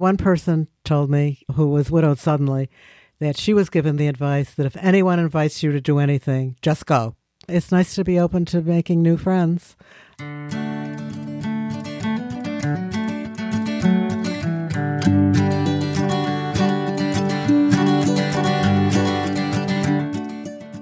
One person told me, who was widowed suddenly, that she was given the advice that if anyone invites you to do anything, just go. It's nice to be open to making new friends.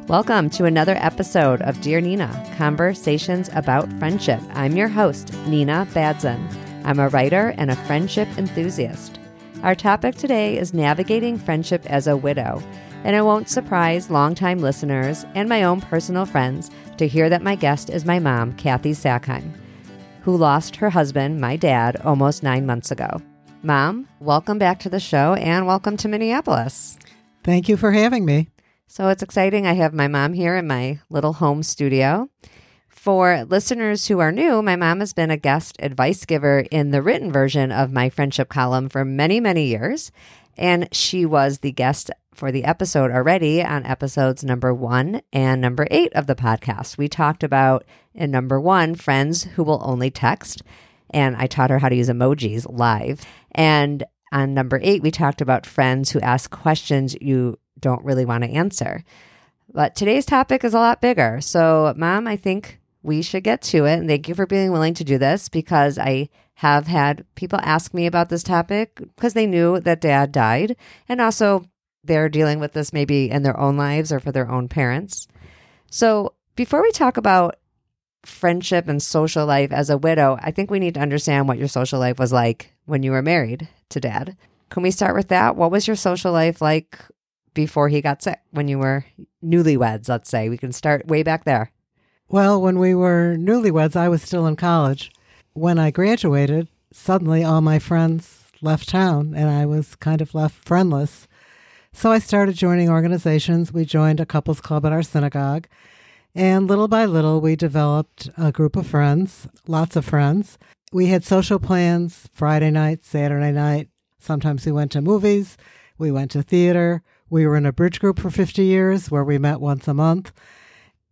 Welcome to another episode of Dear Nina Conversations about Friendship. I'm your host, Nina Badzin. I'm a writer and a friendship enthusiast. Our topic today is navigating friendship as a widow, and it won't surprise longtime listeners and my own personal friends to hear that my guest is my mom, Kathy Sackheim, who lost her husband, my dad, almost nine months ago. Mom, welcome back to the show and welcome to Minneapolis. Thank you for having me. So it's exciting. I have my mom here in my little home studio. For listeners who are new, my mom has been a guest advice giver in the written version of my friendship column for many, many years. And she was the guest for the episode already on episodes number one and number eight of the podcast. We talked about in number one, friends who will only text. And I taught her how to use emojis live. And on number eight, we talked about friends who ask questions you don't really want to answer. But today's topic is a lot bigger. So, Mom, I think we should get to it. And thank you for being willing to do this because I have had people ask me about this topic because they knew that dad died. And also, they're dealing with this maybe in their own lives or for their own parents. So, before we talk about friendship and social life as a widow, I think we need to understand what your social life was like when you were married to dad. Can we start with that? What was your social life like before he got sick when you were newlyweds, let's say. We can start way back there. Well, when we were newlyweds, I was still in college. When I graduated, suddenly all my friends left town and I was kind of left friendless. So I started joining organizations. We joined a couples club at our synagogue. And little by little, we developed a group of friends, lots of friends. We had social plans Friday night, Saturday night. Sometimes we went to movies, we went to theater, we were in a bridge group for 50 years where we met once a month.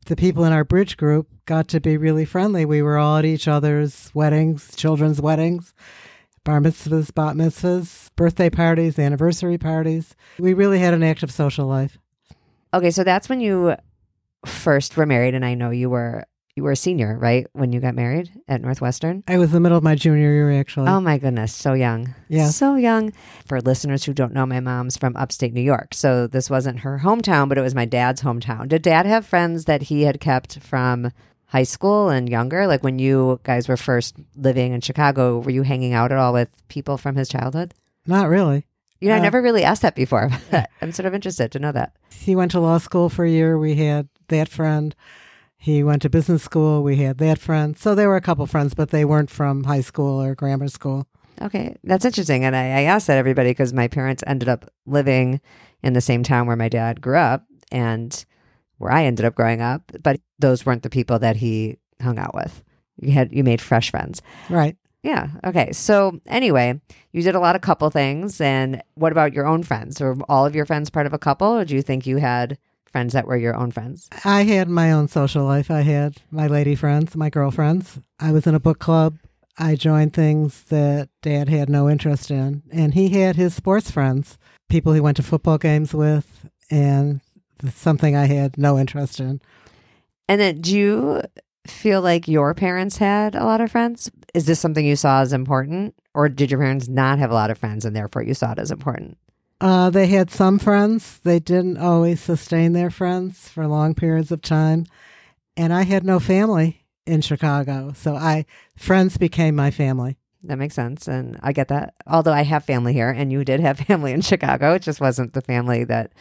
The people in our bridge group got to be really friendly. We were all at each other's weddings, children's weddings, bar mitzvahs, bat mitzvahs, birthday parties, anniversary parties. We really had an active social life. Okay, so that's when you first were married, and I know you were you were a senior, right, when you got married at Northwestern? I was in the middle of my junior year, actually. Oh my goodness, so young. Yeah. So young. For listeners who don't know, my mom's from upstate New York. So this wasn't her hometown, but it was my dad's hometown. Did dad have friends that he had kept from high school and younger? Like when you guys were first living in Chicago, were you hanging out at all with people from his childhood? Not really. You know, Uh, I never really asked that before. I'm sort of interested to know that. He went to law school for a year. We had that friend. He went to business school. We had that friend. So there were a couple friends, but they weren't from high school or grammar school. Okay, that's interesting. And I, I asked that everybody because my parents ended up living in the same town where my dad grew up and where I ended up growing up. But those weren't the people that he hung out with. You had you made fresh friends. Right. Yeah. Okay. So anyway, you did a lot of couple things. And what about your own friends? Were all of your friends part of a couple, or do you think you had friends that were your own friends? I had my own social life. I had my lady friends, my girlfriends. I was in a book club. I joined things that dad had no interest in. And he had his sports friends, people he went to football games with, and something I had no interest in. And then, do you feel like your parents had a lot of friends? Is this something you saw as important, or did your parents not have a lot of friends and therefore you saw it as important? Uh, they had some friends. They didn't always sustain their friends for long periods of time. And I had no family in Chicago. So I friends became my family. That makes sense. And I get that. Although I have family here and you did have family in Chicago, it just wasn't the family that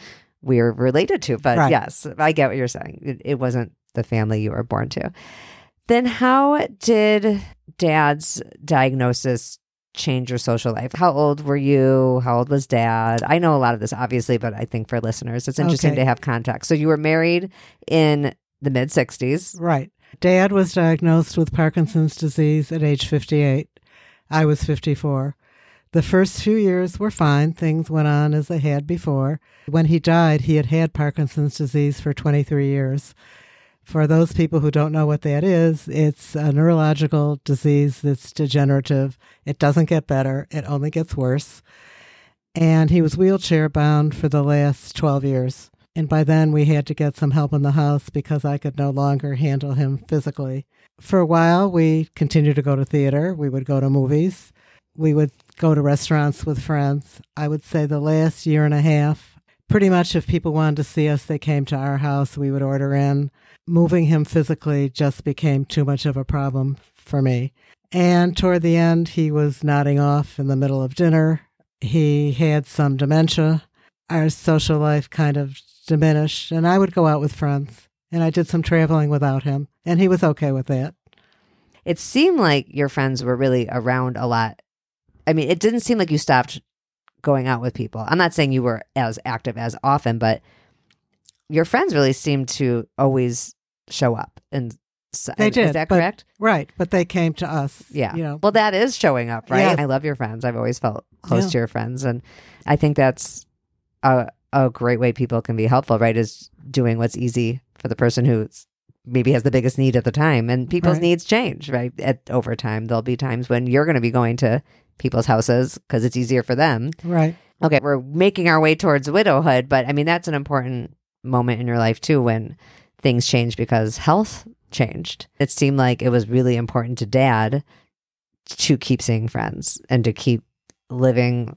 we're related to. But Right. yes, I get what you're saying. It, it wasn't the family you were born to. Then how did dad's diagnosis change your social life? How old were you? How old was dad? I know a lot of this, obviously, but I think for listeners, it's interesting Okay. to have context. So you were married in the mid 60s. Right. Dad was diagnosed with Parkinson's disease at age 58. I was 54. The first few years were fine. Things went on as they had before. When he died, he had had Parkinson's disease for 23 years. For those people who don't know what that is, it's a neurological disease that's degenerative. It doesn't get better, it only gets worse. And he was wheelchair bound for the last 12 years. And by then, we had to get some help in the house because I could no longer handle him physically. For a while, we continued to go to theater. We would go to movies. We would go to restaurants with friends. I would say the last year and a half, pretty much if people wanted to see us, they came to our house. We would order in. Moving him physically just became too much of a problem for me. And toward the end, he was nodding off in the middle of dinner. He had some dementia. Our social life kind of diminished, and I would go out with friends. And I did some traveling without him, and he was okay with that. It seemed like your friends were really around a lot. I mean, it didn't seem like you stopped going out with people. I'm not saying you were as active as often, but your friends really seemed to always show up. And so, They is did, that but- correct? Right, but they came to us. Yeah. You know, Well, that is showing up, right? Yeah. I love your friends. I've always felt close Yeah. to your friends. And I think that's a, a great way people can be helpful, right? Is doing what's easy for the person who maybe has the biggest need at the time. And people's Right. needs change, right? At over time, there'll be times when you're going to be going to people's houses because it's easier for them. right. Okay, we're making our way towards widowhood, but I mean, that's an important moment in your life too when things change because health changed. It seemed like it was really important to dad to keep seeing friends and to keep living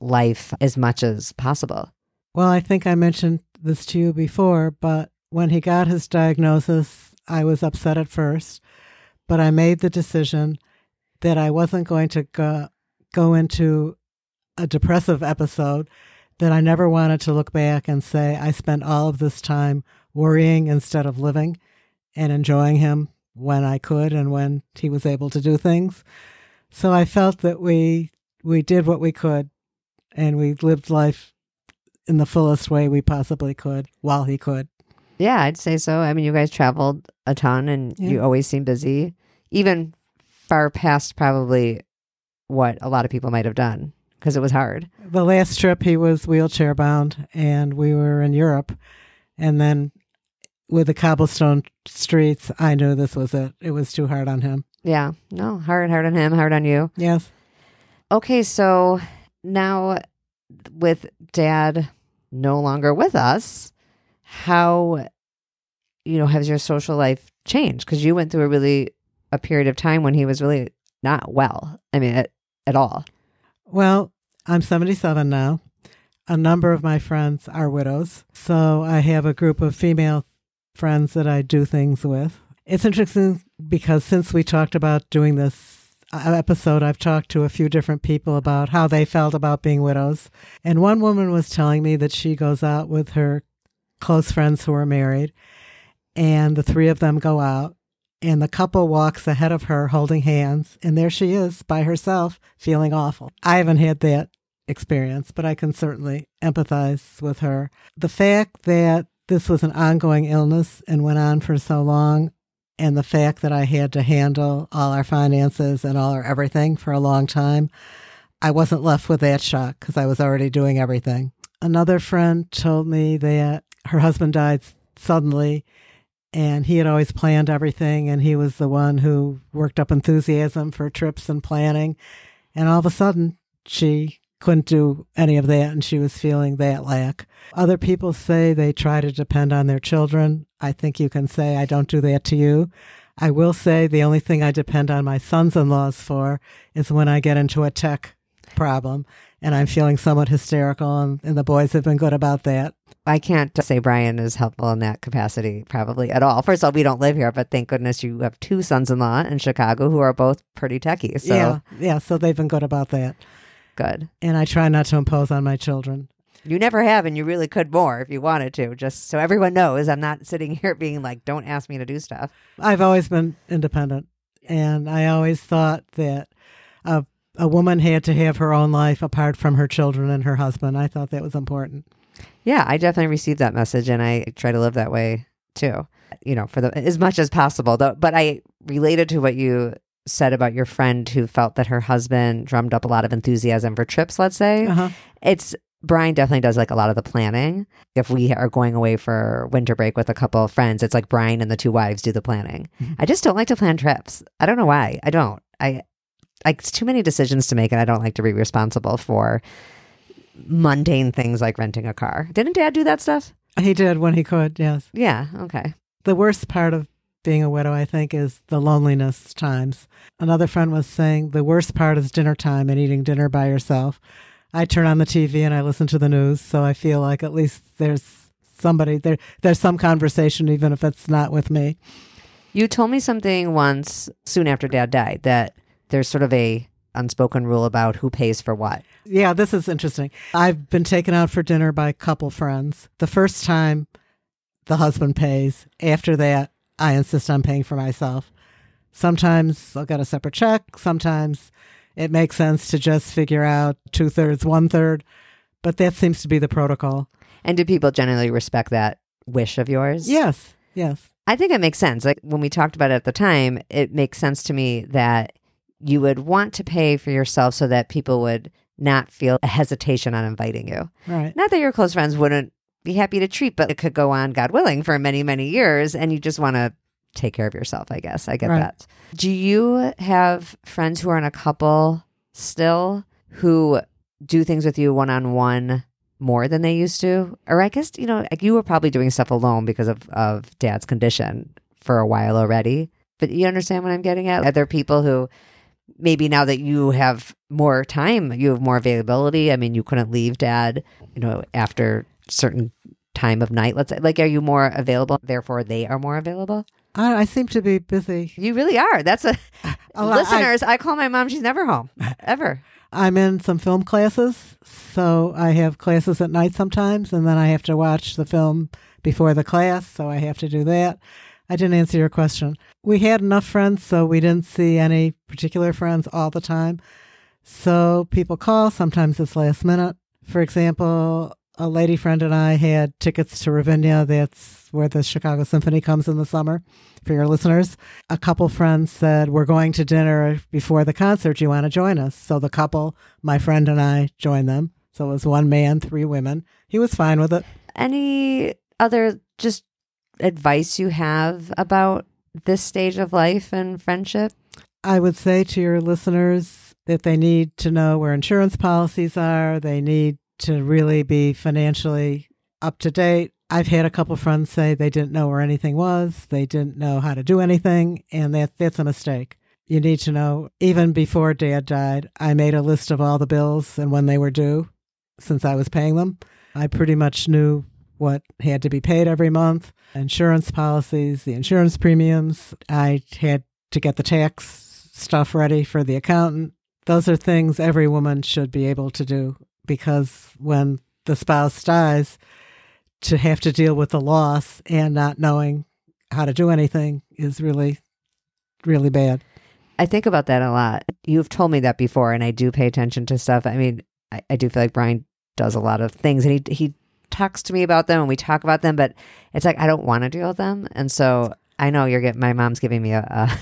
life as much as possible. Well, I think I mentioned this to you before, but when he got his diagnosis, I was upset at first, but I made the decision that I wasn't going to go, go into a depressive episode, that I never wanted to look back and say, I spent all of this time worrying instead of living and enjoying him when I could and when he was able to do things. So I felt that we we did what we could and we lived life in the fullest way we possibly could while he could. Yeah, I'd say so. I mean, you guys traveled a ton and you always seem busy, even far past probably what a lot of people might have done because it was hard. The last trip he was wheelchair bound and we were in Europe and then with the cobblestone streets I knew this was it. It was too hard on him. Yeah, no, hard, hard on him, hard on you. Yes. Okay, so now with dad no longer with us, how you know has your social life changed? Because you went through a really a period of time when he was really not well. I mean, at, at all. Well, I'm 77 now. A number of my friends are widows. So I have a group of female friends that I do things with. It's interesting because since we talked about doing this uh, episode, I've talked to a few different people about how they felt about being widows. And one woman was telling me that she goes out with her close friends who are married, and the three of them go out, and the couple walks ahead of her holding hands, and there she is by herself feeling awful. I haven't had that experience, but I can certainly empathize with her. The fact that this was an ongoing illness and went on for so long, and the fact that I had to handle all our finances and all our everything for a long time, I wasn't left with that shock because I was already doing everything. Another friend told me that her husband died suddenly and he had always planned everything and he was the one who worked up enthusiasm for trips and planning. And all of a sudden she couldn't do any of that and she was feeling that lack. Other people say they try to depend on their children. I think you can say i don't do that to you. I will say the only thing i depend on my sons-in-laws for is when i get into a tech problem and i'm feeling somewhat hysterical and, and the boys have been good about that I can't say Brian is helpful in that capacity, probably at all. First of all, we don't live here, but thank goodness you have two sons in law in Chicago who are both pretty techie. So yeah yeah so they've been good about that good. and I try not to impose on my children. You never have, and you really could more if you wanted to, just so everyone knows I'm not sitting here being like, don't ask me to do stuff. I've always been independent, and I always thought that a a woman had to have her own life apart from her children and her husband. I thought that was important. Yeah, I definitely received that message, and I try to live that way too. You know, for the as much as possible. Though, but I related to what you said about your friend who felt that her husband drummed up a lot of enthusiasm for trips. Let's say Uh-huh. it's Brian definitely does like a lot of the planning. If we are going away for winter break with a couple of friends, it's like Brian and the two wives do the planning. Mhm. I just don't like to plan trips. I don't know why. I don't. I like it's too many decisions to make, and I don't like to be responsible for mundane things like renting a car. Didn't Dad do that stuff? He did when he could, yes. Yeah. Okay. The worst part of being a widow, I think, is the loneliness times. Another friend was saying the worst part is dinner time and eating dinner by yourself. I turn on the TV and I listen to the news, so I feel like at least there's somebody there. There's some conversation, even if it's not with me. You told me something once soon after Dad died that there's sort of a unspoken rule about who pays for what. Yeah, this is interesting. I've been taken out for dinner by a couple friends. The first time, the husband pays. After that, I insist on paying for myself. Sometimes I'll get a separate check. Sometimes it makes sense to just figure out two thirds, one third. But that seems to be the protocol. And do people generally respect that wish of yours? Yes, yes. I think it makes sense. Like when we talked about it at the time, it makes sense to me that you would want to pay for yourself so that people would not feel a hesitation on inviting you. Right. Not that your close friends wouldn't be happy to treat, but it could go on, God willing, for many, many years. And you just want to take care of yourself, I guess. I get Right. that. Do you have friends who are in a couple still who do things with you one on one more than they used to? Or I guess, you know, like you were probably doing stuff alone because of, of dad's condition for a while already. But you understand what I'm getting at? Are there people who maybe now that you have more time, you have more availability? I mean, you couldn't leave dad, you know, after certain time of night. Let's say, like, are you more available? Therefore, they are more available. I, I seem to be busy. You really are. That's a Oh, I- listeners. I, call my mom. She's never home ever. I'm in some film classes, so I have classes at night sometimes, and then I have to watch the film before the class, so I have to do that. I didn't answer your question. We had enough friends, so we didn't see any particular friends all the time. So people call, sometimes it's last minute. For example, a lady friend and I had tickets to Ravinia. That's where the Chicago Symphony comes in the summer for your listeners. A couple friends said, We're going to dinner before the concert. You want to join us? So the couple, my friend and I, joined them. So it was one man, three women. He was fine with it. Any other just advice you have about this stage of life and friendship? I would say to your listeners that they need to know where insurance policies are. They need to really be financially up to date. I've had a couple friends say they didn't know where anything was, they didn't know how to do anything, and that that's a mistake. You need to know even before dad died, I made a list of all the bills and when they were due since I was paying them. I pretty much knew what had to be paid every month, insurance policies, the insurance premiums. I had to get the tax stuff ready for the accountant. Those are things every woman should be able to do because when the spouse dies, to have to deal with the loss and not knowing how to do anything is really, really bad. I think about that a lot. You've told me that before, and I do pay attention to stuff. I mean, I, I do feel like Brian does a lot of things, and he he talks to me about them, and we talk about them. But it's like I don't want to deal with them, and so I know you're getting. My mom's giving me a a,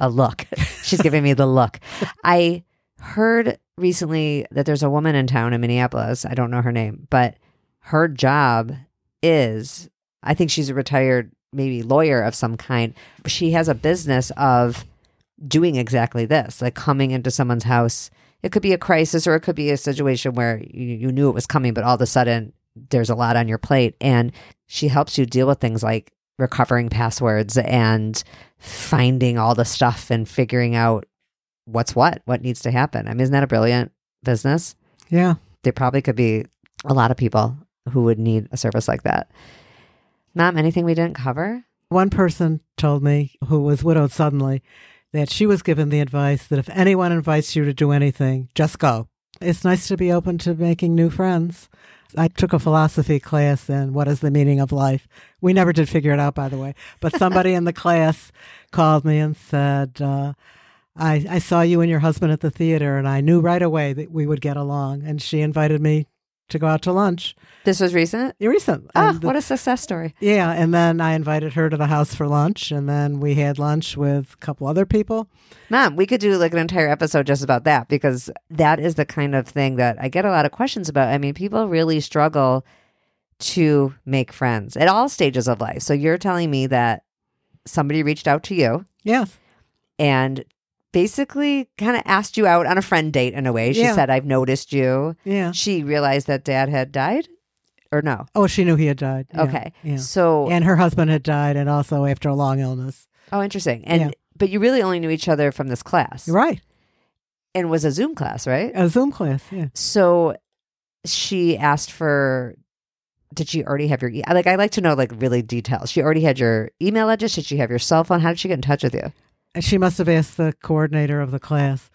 a look. She's giving me the look. I heard recently that there's a woman in town in Minneapolis. I don't know her name, but her job is I think she's a retired maybe lawyer of some kind. She has a business of doing exactly this, like coming into someone's house. It could be a crisis or it could be a situation where you, you knew it was coming, but all of a sudden there's a lot on your plate. And she helps you deal with things like recovering passwords and finding all the stuff and figuring out what's what, what needs to happen. I mean, isn't that a brilliant business? Yeah. There probably could be a lot of people who would need a service like that. Mom, anything we didn't cover? One person told me who was widowed suddenly that she was given the advice that if anyone invites you to do anything, just go. It's nice to be open to making new friends. I took a philosophy class and what is the meaning of life? We never did figure it out, by the way. But somebody in the class called me and said, uh, I, I saw you and your husband at the theater, and I knew right away that we would get along. And she invited me to go out to lunch. This was recent. Recent. Oh, And the- what a success story. yeah, and then I invited her to the house for lunch, and then we had lunch with a couple other people. Mom, we could do like an entire episode just about that because that is the kind of thing that I get a lot of questions about. I mean, people really struggle to make friends at all stages of life. So you're telling me that somebody reached out to you Yes. and basically kind of asked you out on a friend date in a way. She Yeah. said, I've noticed you. Yeah. She realized that dad had died or no? Oh, she knew he had died. Yeah, Okay. Yeah. So, And her husband had died, and also after a long illness. oh, interesting. And, Yeah. but you really only knew each other from this class You're right. and it was a Zoom class, right? A Zoom class. Yeah. So she asked for. Did she already have your e- like? I like to know like really details. She already had your email address. Did she have your cell phone? How did she get in touch with you? She must have asked the coordinator of the class.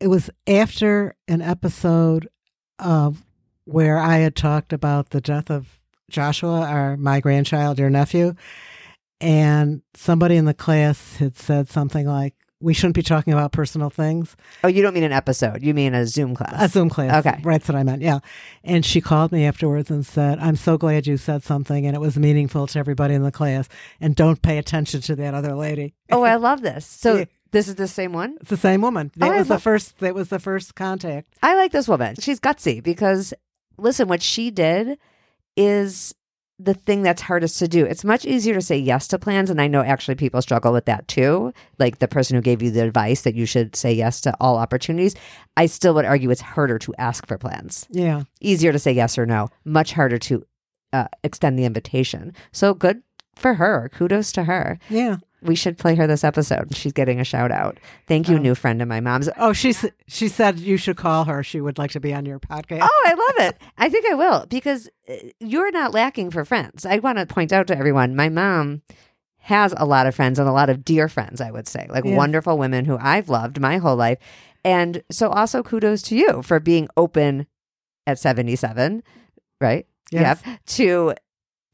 It was after an episode of where I had talked about the death of Joshua, our my grandchild, your nephew, and somebody in the class had said something like, "We shouldn't be talking about personal things." Oh, you don't mean an episode. You mean a Zoom class. A Zoom class. Okay. Right, that's what I meant. Yeah. And she called me afterwards and said, I'm so glad you said something and it was meaningful to everybody in the class. And don't pay attention to that other lady. oh, I love this. So Yeah. this is the same one. It's the same woman. Oh, that Oh, was the first that was the first contact. I like this woman. She's gutsy because listen, what she did is the thing that's hardest to do. It's much easier to say yes to plans. And I know actually people struggle with that too. Like the person who gave you the advice that you should say yes to all opportunities. I still would argue it's harder to ask for plans. Yeah. Easier to say yes or no, much harder to uh, extend the invitation. So good for her. Kudos to her. Yeah. We should play her this episode. She's getting a shout out. Thank you, Oh. new friend of my mom's. Oh, she she said you should call her. She would like to be on your podcast. Oh, I love it. I think I will because uh, you're not lacking for friends. I want to point out to everyone my mom has a lot of friends and a lot of dear friends, I would say, like Yeah. wonderful women who I've loved my whole life. And so also kudos to you for being open at 77, right? Yes. Yep. To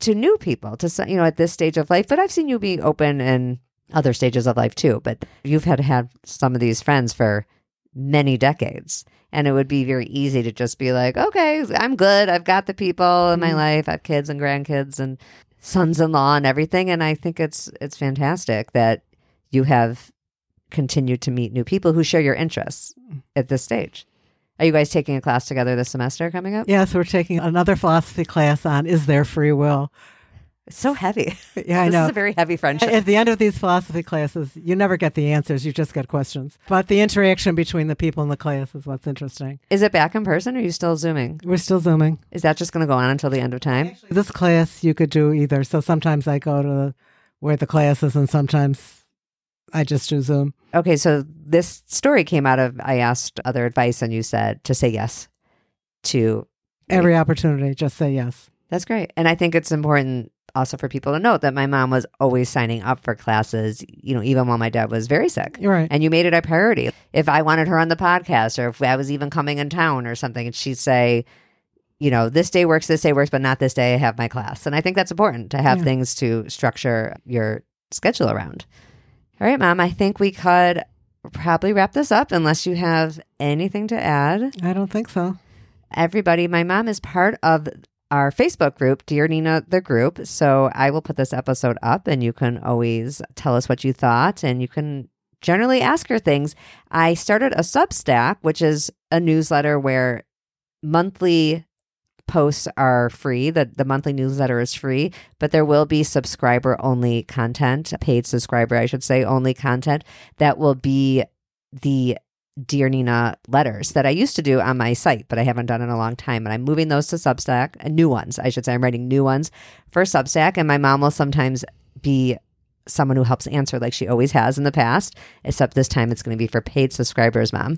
to new people, to you know, at this stage of life. But I've seen you be open in other stages of life too. But you've had had some of these friends for many decades. And it would be very easy to just be like, okay, I'm good. I've got the people in my Mhm. life. I have kids and grandkids and sons in law and everything. And I think it's it's fantastic that you have continued to meet new people who share your interests at this stage. Are you guys taking a class together this semester coming up? Yes, we're taking another philosophy class on is there free will. It's so heavy. Yeah, I this know. is a very heavy friendship. At the end of these philosophy classes, you never get the answers, you just get questions. But the interaction between the people in the class is what's interesting. Is it back in person or are you still zooming? We're still zooming. Is that just going to go on until the end of time? This class you could do either. So sometimes I go to where the class is and sometimes I just do Zoom. Okay, so this story came out of I asked other advice and you said to say yes to Every opportunity, just say yes. That's great. And I think it's important also for people to note that my mom was always signing up for classes, you know, even while my dad was very sick. Right. And you made it a priority. If I wanted her on the podcast or if I was even coming in town or something, and she'd say, you know, this day works, this day works, but not this day. I have my class. And I think that's important to have Yeah. things to structure your schedule around. All right, mom, I think we could probably wrap this up unless you have anything to add I don't think so. everybody. My mom is part of our Facebook group, Dear Nina, the group. So I will put this episode up and you can always tell us what you thought and you can generally ask her things. I started a Substack, which is a newsletter where monthly posts are free. The, the monthly newsletter is free, but there will be subscriber only content, paid subscriber, I should say, only content that will be the Dear Nina letters that I used to do on my site, but I haven't done in a long time. And I'm moving those to Substack, uh, new ones, I should say. I'm writing new ones for Substack. And my mom will sometimes be someone who helps answer like she always has in the past, except this time it's going to be for paid subscribers, mom.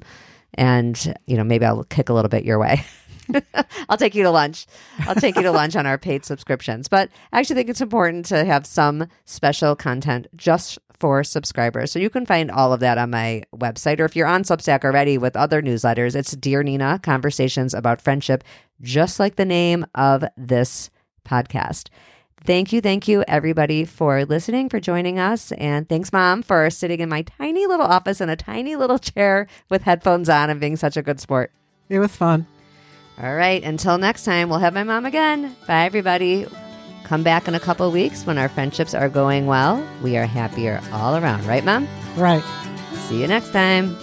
And, you know, maybe I'll kick a little bit your way. I'll take you to lunch. I'll take you to lunch on our paid subscriptions. But I actually think it's important to have some special content just for subscribers. So you can find all of that on my website. Or if you're on Substack already with other newsletters, it's Dear Nina Conversations about Friendship, just like the name of this podcast. Thank you, thank you, everybody, for listening, for joining us. And thanks, Mom, for sitting in my tiny little office in a tiny little chair with headphones on and being such a good sport. It was fun. All right. Until next time, we'll have my mom again. Bye, everybody. Come back in a couple weeks when our friendships are going well. We are happier all around, right, Mom? Right. See you next time.